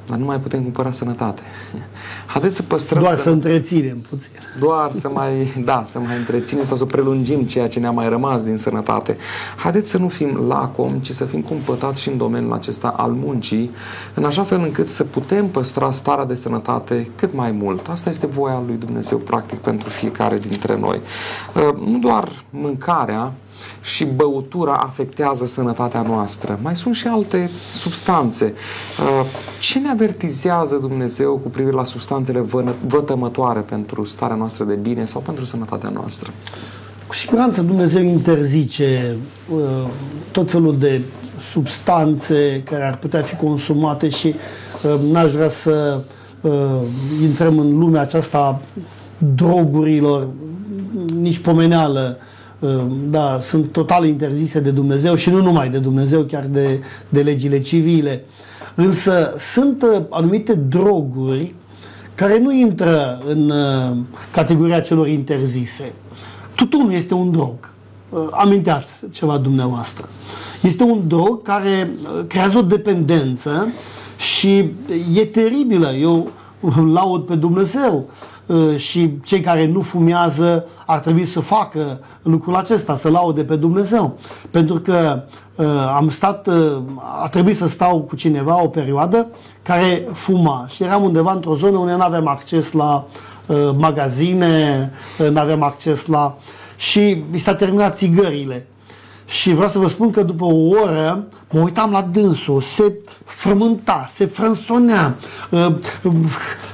dar nu mai putem cumpăra sănătate. Haideți să păstrăm... Doar să, să întreținem puțin. Doar să mai, da, să mai întreținem sau să prelungim ceea ce ne-a mai rămas din sănătate. Haideți să nu fim lacom, ci să fim cumpătați și în domeniul acesta al muncii, în așa fel încât să putem păstra starea de sănătate cât mai mult. Asta este voia lui Dumnezeu, practic, pentru fiecare dintre noi. Uh, nu doar mâncarea, și băutura afectează sănătatea noastră. Mai sunt și alte substanțe. Uh, ce ne avertizează Dumnezeu cu privire la substanțele vătămătoare pentru starea noastră de bine sau pentru sănătatea noastră? Cu siguranță Dumnezeu interzice uh, tot felul de substanțe care ar putea fi consumate și uh, n-aș vrea să uh, intrăm în lumea aceasta drogurilor, nici pomeneală Ehm, da, sunt total interzise de Dumnezeu și nu numai de Dumnezeu, chiar de, de legile civile. Însă sunt uh, anumite droguri care nu intră în uh, categoria celor interzise. Tutunul este un drog. Uh, aminteați ceva dumneavoastră. Este un drog care creează o dependență și e teribilă. Eu laud pe Dumnezeu Uh, și cei care nu fumează ar trebui să facă lucrul acesta, să laude pe Dumnezeu. Pentru că uh, am stat, uh, a trebuit să stau cu cineva o perioadă care fuma și eram undeva într-o zonă unde nu aveam acces la magazine, nu aveam acces la... și mi s-a terminat țigările. Și vreau să vă spun că după o oră mă uitam la dânsul, se frământa, se frânsonea, uh,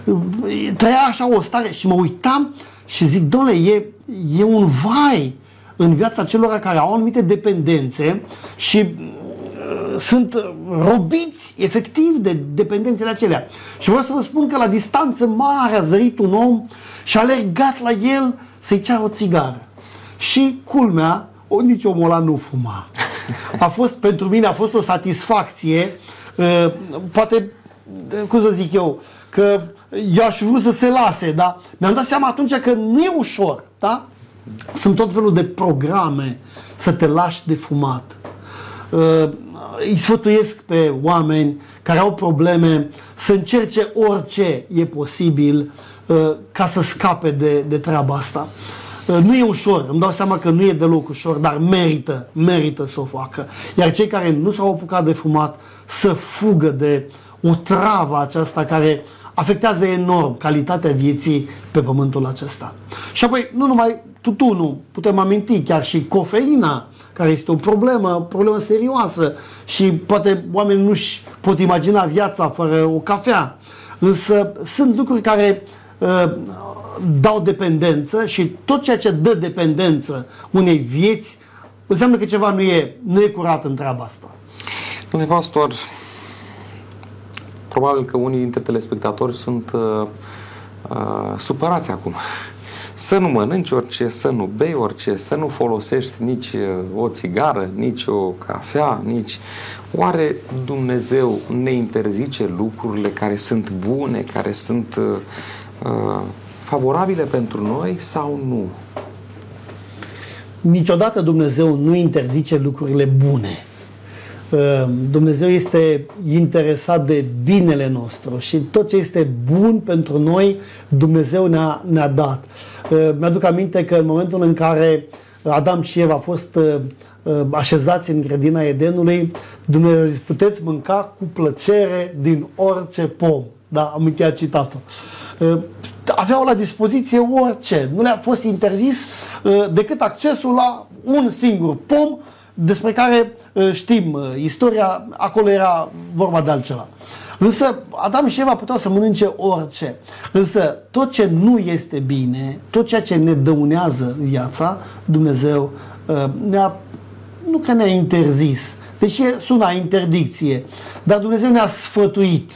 uh, trăia așa o stare și mă uitam și zic, domnule, e, e un vai în viața celor care au anumite dependențe și uh, sunt robiți efectiv de dependențele acelea. Și vreau să vă spun că la distanță mare a zărit un om și a alergat la el să-i ceară o țigară. Și culmea, o, nici omul ăla nu fuma. A fost, pentru mine, a fost o satisfacție, uh, poate, cum să zic eu, că eu aș vrea să se lase, dar mi-am dat seama atunci că nu e ușor, da? Sunt tot felul de programe să te lași de fumat. Uh, îi sfătuiesc pe oameni care au probleme să încerce orice e posibil uh, ca să scape de, de treaba asta. Uh, nu e ușor, îmi dau seama că nu e deloc ușor, dar merită, merită să o facă. Iar cei care nu s-au apucat de fumat să fugă de o travă aceasta care afectează enorm calitatea vieții pe pământul acesta. Și apoi, nu numai tutunul, putem aminti chiar și cofeina, care este o problemă, o problemă serioasă și poate oamenii nu-și pot imagina viața fără o cafea. Însă sunt lucruri care uh, dau dependență și tot ceea ce dă dependență unei vieți înseamnă că ceva nu e, nu e curat în treaba asta. Domnule pastor, probabil că unii dintre telespectatori sunt uh, uh, supărați acum. Să nu mănânci orice, să nu bei orice, să nu folosești nici uh, o țigară, nici o cafea, nici... Oare Dumnezeu ne interzice lucrurile care sunt bune, care sunt uh, uh favorabile pentru noi sau nu? Niciodată Dumnezeu nu interzice lucrurile bune. Uh, Dumnezeu este interesat de binele nostru și tot ce este bun pentru noi, Dumnezeu ne-a, ne-a dat. Uh, mi-aduc aminte că în momentul în care Adam și Eva au fost uh, așezați în grădina Edenului, Dumnezeu puteți mânca cu plăcere din orice pom. Da, am încheiat citatul. Aveau la dispoziție orice. Nu le-a fost interzis decât accesul la un singur pom despre care uh, știm uh, istoria, acolo era vorba de altceva. Însă Adam și Eva puteau să mănânce orice. Însă tot ce nu este bine, tot ceea ce ne dăunează viața, Dumnezeu uh, ne-a, nu că ne-a interzis, deși sună interdicție, dar Dumnezeu ne-a sfătuit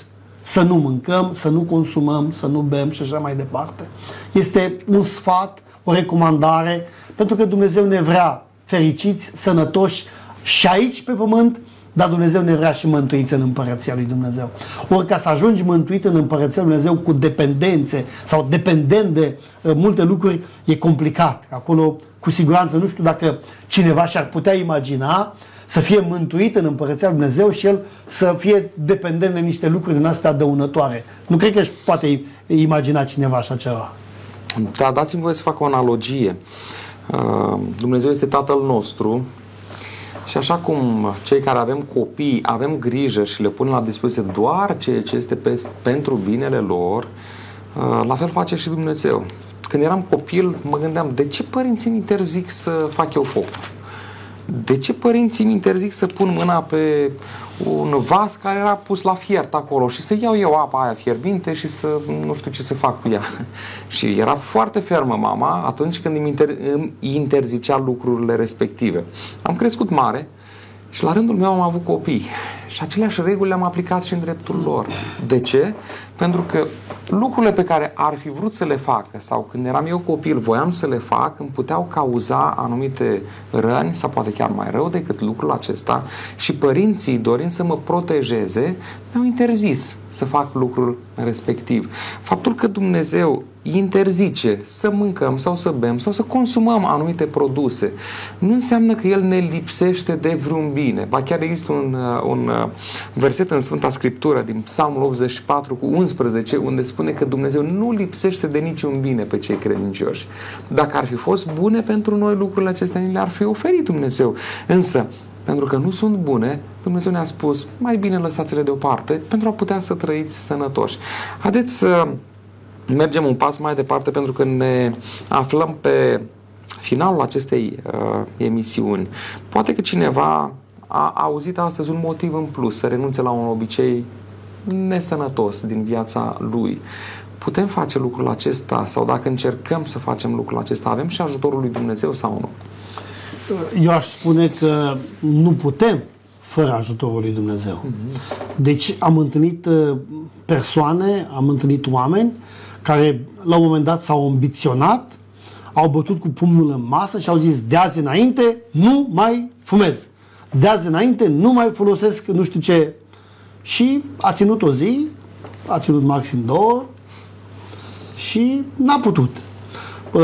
să nu mâncăm, să nu consumăm, să nu bem și așa mai departe. Este un sfat, o recomandare, pentru că Dumnezeu ne vrea fericiți, sănătoși și aici pe pământ, dar Dumnezeu ne vrea și mântuiți în împărăția lui Dumnezeu. Ori ca să ajungi mântuit în împărăția lui Dumnezeu cu dependențe sau dependent de uh, multe lucruri, e complicat. Acolo, cu siguranță, nu știu dacă cineva și-ar putea imagina să fie mântuit în împărăția lui Dumnezeu și el să fie dependent de niște lucruri în astea dăunătoare. Nu cred că își poate imagina cineva așa ceva. Da, dați-mi voie să fac o analogie. Uh, Dumnezeu este Tatăl nostru și așa cum cei care avem copii avem grijă și le punem la dispoziție doar ceea ce este pe, pentru binele lor, uh, la fel face și Dumnezeu. Când eram copil, mă gândeam, de ce părinții îmi interzic să fac eu foc? De ce părinții îmi interzic să pun mâna pe un vas care era pus la fiert acolo și să iau eu apa aia fierbinte și să nu știu ce să fac cu ea. și era foarte fermă mama atunci când îmi, inter- îmi interzicea lucrurile respective. Am crescut mare și la rândul meu am avut copii și aceleași reguli le-am aplicat și în dreptul lor. De ce? Pentru că lucrurile pe care ar fi vrut să le facă sau când eram eu copil voiam să le fac, îmi puteau cauza anumite răni sau poate chiar mai rău decât lucrul acesta și părinții, dorind să mă protejeze, mi-au interzis să fac lucrul respectiv. Faptul că Dumnezeu interzice să mâncăm sau să bem sau să consumăm anumite produse, nu înseamnă că El ne lipsește de vreun bine. Ba chiar există un, uh, un uh, verset în Sfânta Scriptură din Psalmul 84 cu 11 unde spune că Dumnezeu nu lipsește de niciun bine pe cei credincioși. Dacă ar fi fost bune pentru noi lucrurile acestea, ni le-ar fi oferit Dumnezeu. Însă, pentru că nu sunt bune, Dumnezeu ne-a spus, mai bine lăsați-le deoparte pentru a putea să trăiți sănătoși. Haideți să mergem un pas mai departe pentru că ne aflăm pe finalul acestei uh, emisiuni. Poate că cineva a auzit astăzi un motiv în plus să renunțe la un obicei nesănătos din viața lui. Putem face lucrul acesta sau dacă încercăm să facem lucrul acesta, avem și ajutorul lui Dumnezeu sau nu? Eu aș spune că nu putem fără ajutorul lui Dumnezeu. Deci am întâlnit uh, persoane, am întâlnit oameni care la un moment dat s-au ambiționat, au bătut cu pumnul în masă și au zis de azi înainte nu mai fumez. De azi înainte nu mai folosesc nu știu ce. Și a ținut o zi, a ținut maxim două și n-a putut. Uh,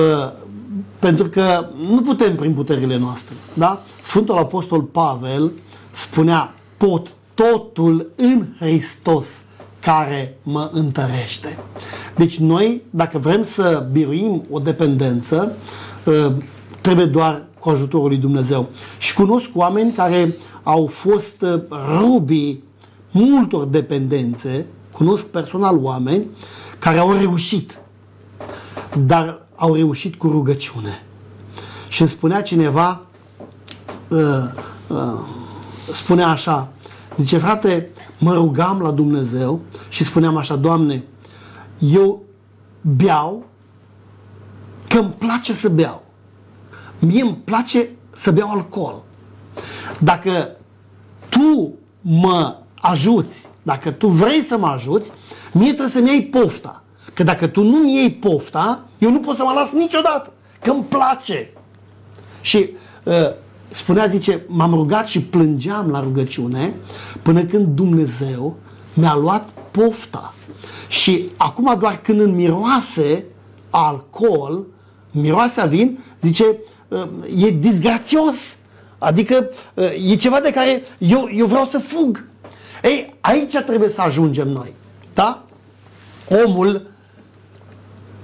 pentru că nu putem prin puterile noastre. Da? Sfântul Apostol Pavel spunea pot totul în Hristos care mă întărește. Deci noi, dacă vrem să biruim o dependență, ă, trebuie doar cu ajutorul lui Dumnezeu. Și cunosc oameni care au fost ă, rubii multor dependențe, cunosc personal oameni care au reușit, dar au reușit cu rugăciune. Și îmi spunea cineva, uh, uh, spunea așa, zice, frate, mă rugam la Dumnezeu și spuneam așa, Doamne, eu beau că îmi place să beau. Mie îmi place să beau alcool. Dacă tu mă ajuți, dacă tu vrei să mă ajuți, mie trebuie să-mi iei pofta. Că dacă tu nu-mi iei pofta, eu nu pot să mă las niciodată. Că îmi place. Și uh, spunea, zice, m-am rugat și plângeam la rugăciune până când Dumnezeu mi-a luat pofta. Și acum doar când îmi miroase alcool, miroase a vin, zice, uh, e disgrațios. Adică uh, e ceva de care eu, eu vreau să fug. Ei, aici trebuie să ajungem noi. Da? Omul,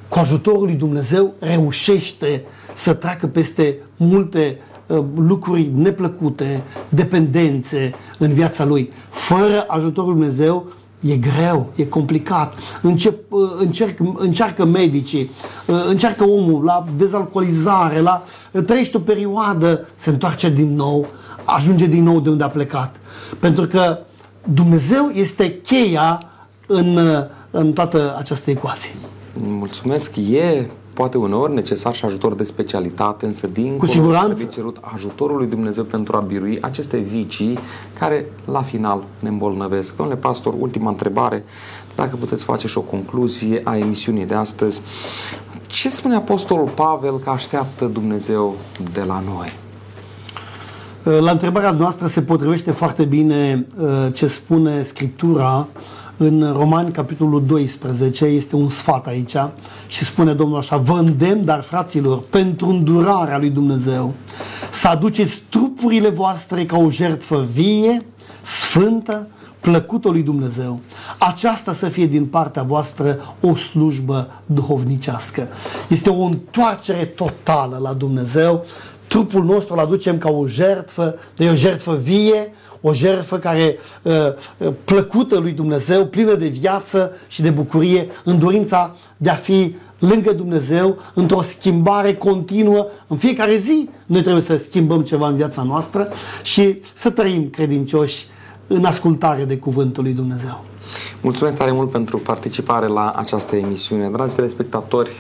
cu ajutorul lui Dumnezeu, reușește să treacă peste multe uh, lucruri neplăcute, dependențe în viața lui. Fără ajutorul lui Dumnezeu, E greu, e complicat. Încep, uh, încerc, încearcă medicii, uh, încearcă omul la dezalcoolizare, la trăiește o perioadă, se întoarce din nou, ajunge din nou de unde a plecat. Pentru că Dumnezeu este cheia în, în toată această ecuație. Mulțumesc. E poate uneori necesar și ajutor de specialitate, însă din Cu siguranță. trebuie cerut ajutorul lui Dumnezeu pentru a birui aceste vicii care la final ne îmbolnăvesc. Domnule pastor, ultima întrebare, dacă puteți face și o concluzie a emisiunii de astăzi. Ce spune Apostolul Pavel că așteaptă Dumnezeu de la noi? La întrebarea noastră se potrivește foarte bine uh, ce spune Scriptura în Romani, capitolul 12, este un sfat aici și spune Domnul așa, vă îndemn, dar fraților, pentru îndurarea lui Dumnezeu, să aduceți trupurile voastre ca o jertfă vie, sfântă, plăcută lui Dumnezeu. Aceasta să fie din partea voastră o slujbă duhovnicească. Este o întoarcere totală la Dumnezeu. Trupul nostru îl aducem ca o jertfă, de o jertfă vie, o jertfă care uh, uh, plăcută lui Dumnezeu, plină de viață și de bucurie, în dorința de a fi lângă Dumnezeu, într-o schimbare continuă. În fiecare zi noi trebuie să schimbăm ceva în viața noastră și să trăim credincioși în ascultare de Cuvântul lui Dumnezeu. Mulțumesc tare mult pentru participare la această emisiune. Dragi telespectatori,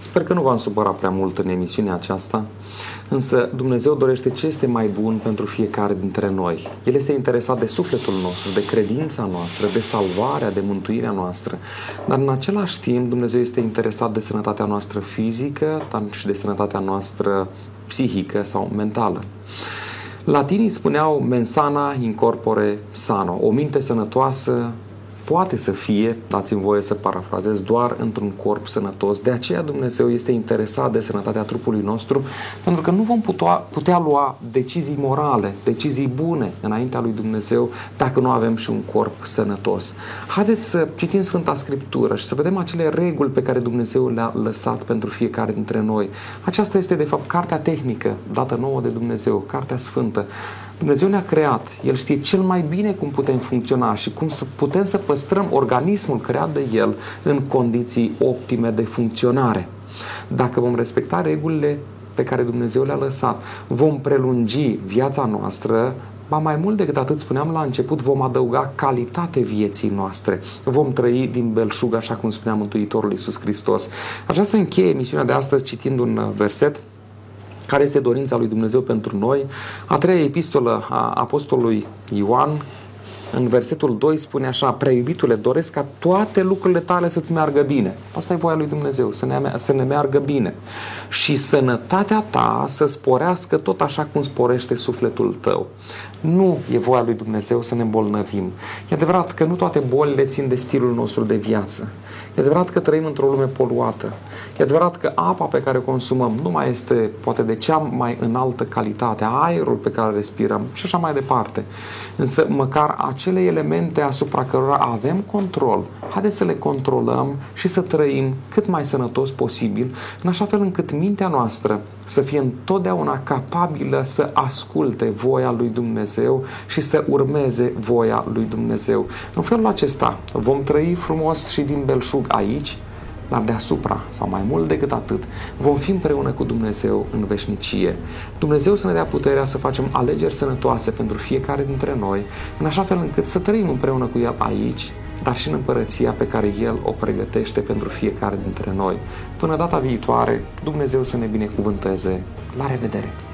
sper că nu v-am supărat prea mult în emisiunea aceasta. Însă Dumnezeu dorește ce este mai bun pentru fiecare dintre noi. El este interesat de sufletul nostru, de credința noastră, de salvarea, de mântuirea noastră. Dar în același timp Dumnezeu este interesat de sănătatea noastră fizică, dar și de sănătatea noastră psihică sau mentală. Latinii spuneau mensana incorpore sano, o minte sănătoasă poate să fie, dați-mi voie să parafrazez, doar într-un corp sănătos. De aceea Dumnezeu este interesat de sănătatea trupului nostru, pentru că nu vom putea, putea lua decizii morale, decizii bune înaintea lui Dumnezeu dacă nu avem și un corp sănătos. Haideți să citim Sfânta Scriptură și să vedem acele reguli pe care Dumnezeu le-a lăsat pentru fiecare dintre noi. Aceasta este, de fapt, cartea tehnică dată nouă de Dumnezeu, cartea sfântă. Dumnezeu ne-a creat, El știe cel mai bine cum putem funcționa și cum să putem să păstrăm organismul creat de El în condiții optime de funcționare. Dacă vom respecta regulile pe care Dumnezeu le-a lăsat, vom prelungi viața noastră Ba mai mult decât atât, spuneam la început, vom adăuga calitate vieții noastre. Vom trăi din belșug, așa cum spunea Mântuitorul Iisus Hristos. Aș vrea să încheie emisiunea de astăzi citind un verset care este dorința lui Dumnezeu pentru noi. A treia epistolă a apostolului Ioan, în versetul 2 spune așa, preiubitule, doresc ca toate lucrurile tale să-ți meargă bine. Asta e voia lui Dumnezeu, să ne, să ne meargă bine. Și sănătatea ta să sporească tot așa cum sporește sufletul tău. Nu e voia lui Dumnezeu să ne îmbolnăvim. E adevărat că nu toate bolile țin de stilul nostru de viață. E adevărat că trăim într-o lume poluată. E adevărat că apa pe care o consumăm nu mai este poate de cea mai înaltă calitate, aerul pe care respirăm și așa mai departe. Însă măcar acele elemente asupra cărora avem control, haideți să le controlăm și să trăim cât mai sănătos posibil, în așa fel încât mintea noastră să fie întotdeauna capabilă să asculte voia lui Dumnezeu și să urmeze voia lui Dumnezeu. În felul acesta vom trăi frumos și din belșug aici, dar deasupra, sau mai mult decât atât, vom fi împreună cu Dumnezeu în veșnicie. Dumnezeu să ne dea puterea să facem alegeri sănătoase pentru fiecare dintre noi, în așa fel încât să trăim împreună cu El aici, dar și în împărăția pe care El o pregătește pentru fiecare dintre noi. Până data viitoare, Dumnezeu să ne binecuvânteze. La revedere!